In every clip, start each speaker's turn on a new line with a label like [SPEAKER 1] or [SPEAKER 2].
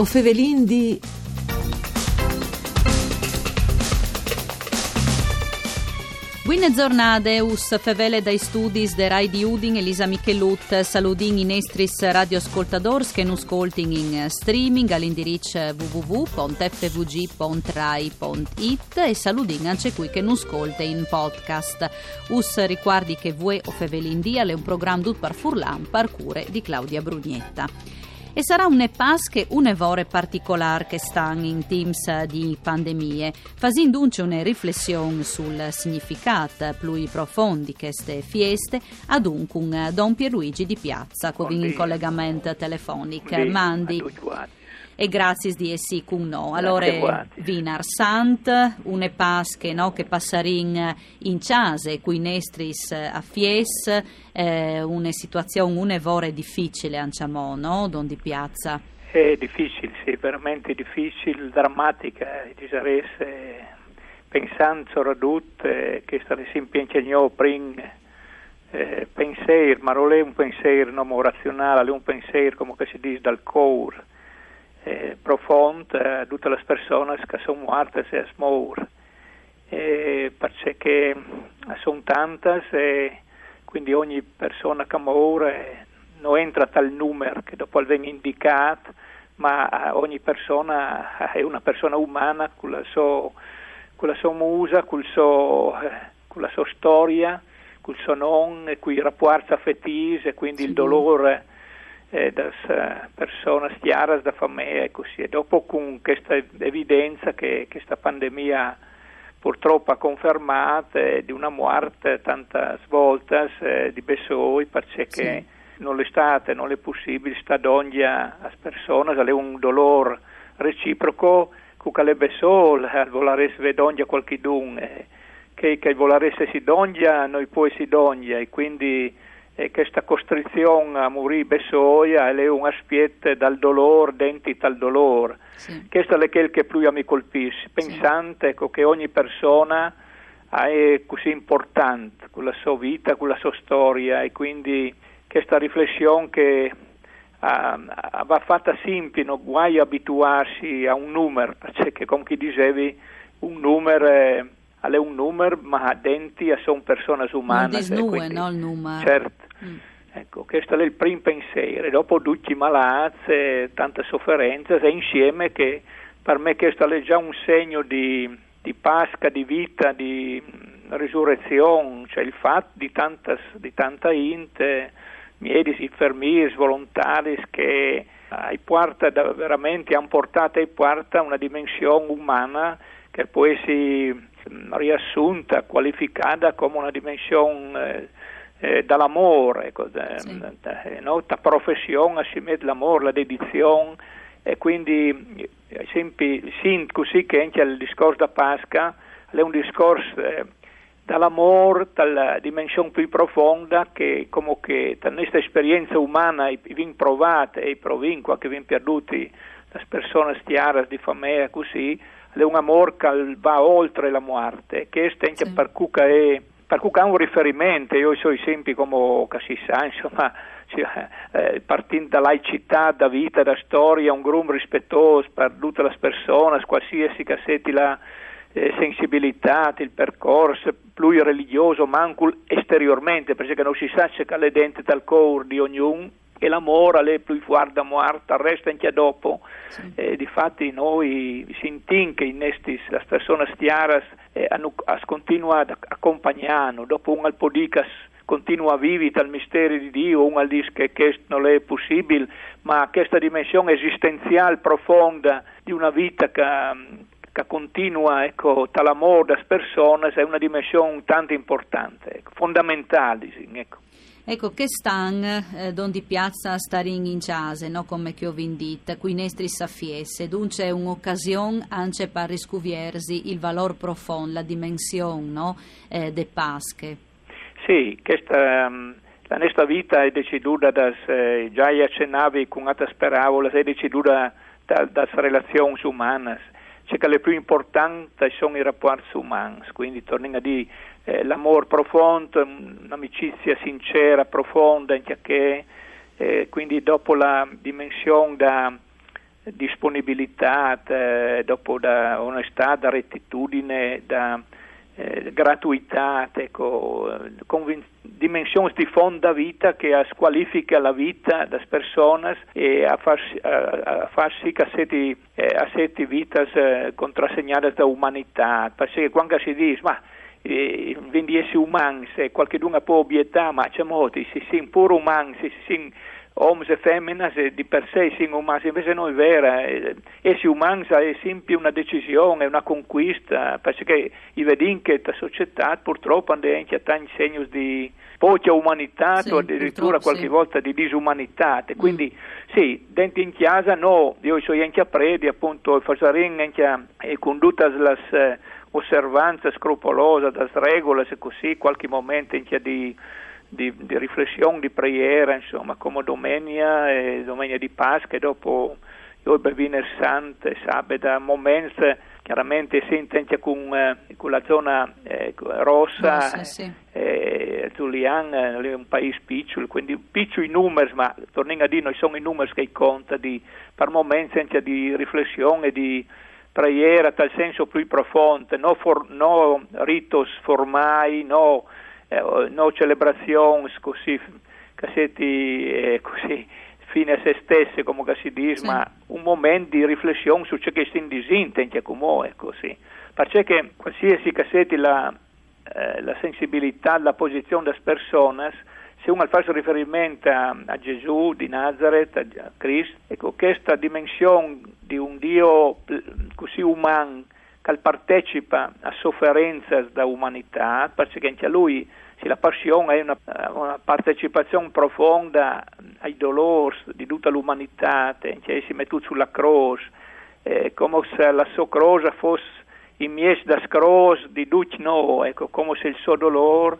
[SPEAKER 1] O fevelin di...
[SPEAKER 2] Buone giornate, us fevele dai studi de Rai di Udin, Elisa Michelut, saludin in estris radioascoltadors che nu ascoltin in streaming all'indirizzo www.fvg.rai.it e saludin anche qui che nu ascolte in podcast. Us ricordi che Vue o fevelin di è un programma tutto per furlan, parcure di Claudia Brugnetta. E sarà un un'epasche un'evore particolare che stanno in teams di pandemie, facendo dunque una riflessione sul significato più profondi di queste fieste, ad un Don Pierluigi di Piazza, con in collegamento telefonico. Mandi e grazie di essi con noi. Allora, Vinar Sant, une pasche no, che passarin in case, qui nestris a Fies, eh, una situazione un'evore difficile, anciamo, no, don di piazza.
[SPEAKER 3] È difficile, sì, veramente difficile, drammatica, ci sarebbe pensando soprattutto eh, che stare sempre in prima eh, pensiero, ma non è un pensiero non razionale, è un pensiero come si dice dal cuore eh, profondo a tutte le persone che sono morte e smor. Eh, perché sono tante e quindi ogni persona che muore non entra tal numero che dopo viene indicato, ma ogni persona è una persona umana con la sua, con la sua musa, con, suo, con, la sua storia, con il suo nome, con i rapporti affettivi e quindi sì. il dolore eh, das persone chiare da famiglia e così. E dopo con questa evidenza che questa pandemia purtroppo ha confermato eh, di una morte tante volte eh, di Bessoi perché sì. non l'estate, non è possibile sta d'ogna a persone, è un dolore reciproco che le al volare vedogna qualche dun, eh, che, che volare si dogna, noi poi si dogna e quindi e questa costrizione a morire bessoia è un aspetto dal dolore, denti dal dolore. Sì. Questo è quel che più mi colpisce, pensante sì. ecco, che ogni persona è così importante con la sua vita, con la sua storia e quindi questa riflessione che uh, va fatta semplice, non guai abituarsi a un numero, perché come chi dicevi un numero... È, è un numero, ma denti sono persone umane. Non
[SPEAKER 2] disnue, quindi, no, il numero.
[SPEAKER 3] Certo. Mm. Ecco, questo è il primo pensiero. Dopo tutti i malati, tante sofferenze, e insieme che per me questo è già un segno di, di Pasca, di vita, di risurrezione, cioè il fatto di tanta, di tanta inte, medici, infermieri, volontari che hai porta veramente hanno portato ai porta una dimensione umana che può essere riassunta, qualificata come una dimensione eh, eh, dall'amore, sì. eh, no? la professione assieme all'amore, la dedizione e quindi esempi, sì, così che anche il discorso da Pasca è un discorso eh, dall'amore, dalla dimensione più profonda che come che da questa esperienza umana viene provata e provin che viene perduti le persone stiare di famiglia così è un amore che va oltre la morte che è anche sì. per cui è per cui ha un riferimento, io so esempi come si sa, insomma, eh, partendo da laicità, da vita, da storia, un gruppo rispettoso per tutte le persone, qualsiasi cassetti la eh, sensibilità, il percorso, più religioso, ma anche esteriormente, perché non si sa se è dentro dal cuore di ognuno, e l'amore è più guarda morta, resta anche dopo. Sì. Eh, difatti noi sentiamo che in queste le persone stiaras eh, hanno, continua ad accompagnare, dopo un alpodicas continua a vivere il mistero di Dio, un dice che questo non è possibile, ma questa dimensione esistenziale profonda di una vita che, che continua ecco, dall'amore delle persone è una dimensione tanto importante, ecco, fondamentale. Ecco.
[SPEAKER 2] Ecco, che stan eh, don di piazza staring in chase, no? come che ho vindita, qui nestri saffiesse, dunque è un'occasione anche per riscuviersi il valore profondo, la dimensione no? eh, de Pasche.
[SPEAKER 3] Sì, questa, um, la nostra vita è deciduta da, eh, già accennavi con altre paravole, è deciduta dalle relazioni umane c'è che le più importanti sono i rapporti umani, quindi torniamo a dire eh, l'amore profondo, un'amicizia sincera, profonda, che eh, quindi dopo la dimensione da, disponibilità, eh, dopo da onestà, da rettitudine, da eh, gratuità, ecco, convin- dimensioni di fonda vita che squalifica la vita delle persone e a far, a, a far sì che siete, eh, siete vite eh, contrassegnate da umanità, perché quando si dice ma eh, quindi esseri umani, se qualcuno può obiettare, ma c'è molti, si sono pure umani, si sono uomini e femmine di per sé sono umani, invece non è vero, essere umani è sempre una decisione, una conquista, perché i vediamo che la società purtroppo hanno anche tanti segni di poca umanità sì, o addirittura qualche sì. volta di disumanità, quindi mm. sì, dentro in chiesa no, io sono anche a predi appunto, faccio anche e condotte le osservanze scrupolose, le regole e così, qualche momento anche di di, di riflessione, di preghiera, insomma, come domenica e domenica di Pasqua e dopo io venerdì santo e sabato, momenti chiaramente si intende con, eh, con, la zona eh, rossa, rossa sì. eh, Zulian è un paese piccolo, quindi piccoli numeri, ma torniamo a dire, noi sono i numeri che conta di, per momenti di riflessione, di preghiera, tal senso più profondo, no, for, no ritos formai, no eh, no celebrazioni così, cassetti eh, così fine a se stesse, come si dice, sì. ma un momento di riflessione su ciò che si indisinte, come è così. Perché qualsiasi cassetti la, eh, la sensibilità, la posizione delle persone, se uno fa riferimento a, a, Gesù di Nazareth, a, a Cristo, ecco, questa dimensione di un Dio così umano che partecipa a sofferenze da umanità, perché anche lui se la passione è una, una partecipazione profonda ai dolori di tutta l'umanità, cioè si mette sulla croce, eh, come se la sua croce fosse in mies da croce di tutti noi, ecco, come se il suo dolore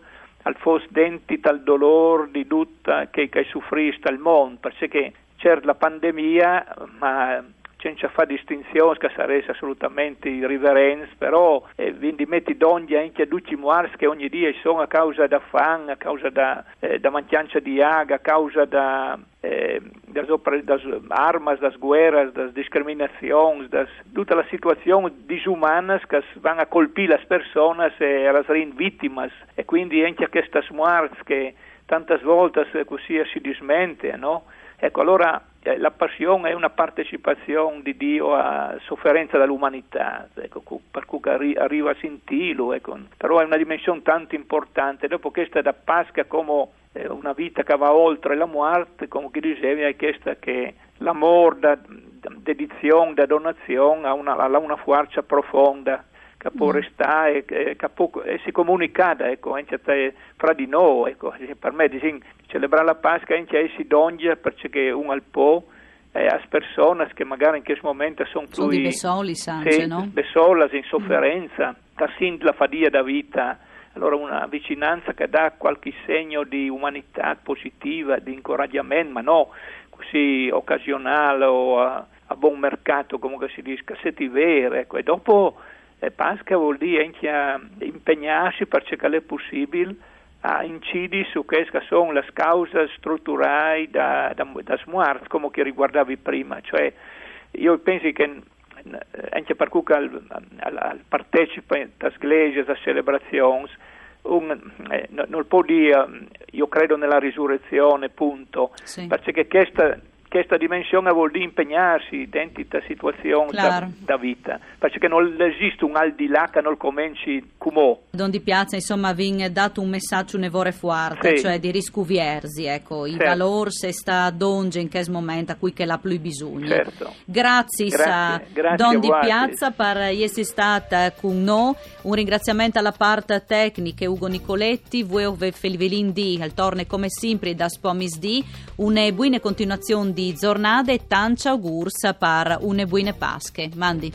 [SPEAKER 3] fosse dentro al dolore di tutta che, che soffrista il mondo, perché c'è la pandemia, ma senza fare distinzioni che sarebbe assolutamente irriverente, però eh, quindi metti donne anche a tutti i che ogni giorno sono a causa da fame, a causa da, eh, da mancanza di acqua, a causa da eh, das, das armas, das guerras, das discriminazioni, das, tutta la situazione disumana che vanno a colpire le persone e le rendono vittime e quindi anche queste morti che tante volte così si dismente, no? Ecco, allora eh, la passione è una partecipazione di Dio a sofferenza dell'umanità, ecco, per cui arriva a sentirlo, ecco. però è una dimensione tanto importante. Dopo questa da Pasqua come eh, una vita che va oltre la morte, come chi diceva, è questa che l'amore da dedizione, da donazione ha una, ha una forza profonda mm. restare, che, che può essere comunicata ecco, fra di noi. Ecco. Per me disin, celebrare la Pasqua anche si donge perché un al po' eh, a persone che magari in questo momento sono più...
[SPEAKER 2] Sono di besoli, sì, no?
[SPEAKER 3] Besolas, in sofferenza, mm. che sint la fadia da vita. Allora una vicinanza che dà qualche segno di umanità positiva, di incoraggiamento, ma no così occasionale o a, a buon mercato, come si dice, cassetti vere. Ecco. E dopo e Pasqua vuol dire anche impegnarsi per cercare il possibile a incidere su quelle che sono le cause strutturali da, da, da smart, come che riguardavi prima. Cioè, io penso che anche per cui al, al, al partecipa alle chiese, alle celebrazioni, eh, non può dire io credo nella risurrezione, punto, sì. perché questa questa dimensione vuol dire impegnarsi dentro questa situazione da, da, vita, perché non esiste un al di là che non cominci come.
[SPEAKER 2] Don Di Piazza, insomma, vi ha dato un messaggio nevore forte, sì. cioè di riscuviersi, ecco, certo. i valori se sta donge in questo momento a cui che l'ha più bisogno.
[SPEAKER 3] Certo.
[SPEAKER 2] Grazie, grazie, grazie Don Di Piazza per essere stata con noi, un ringraziamento alla parte tecnica Ugo Nicoletti, voi Felvelin di, al torne come sempre da Spomis di, una buona continuazione di di Giornade Tancha Augur per Une Buine Pasche. Mandi.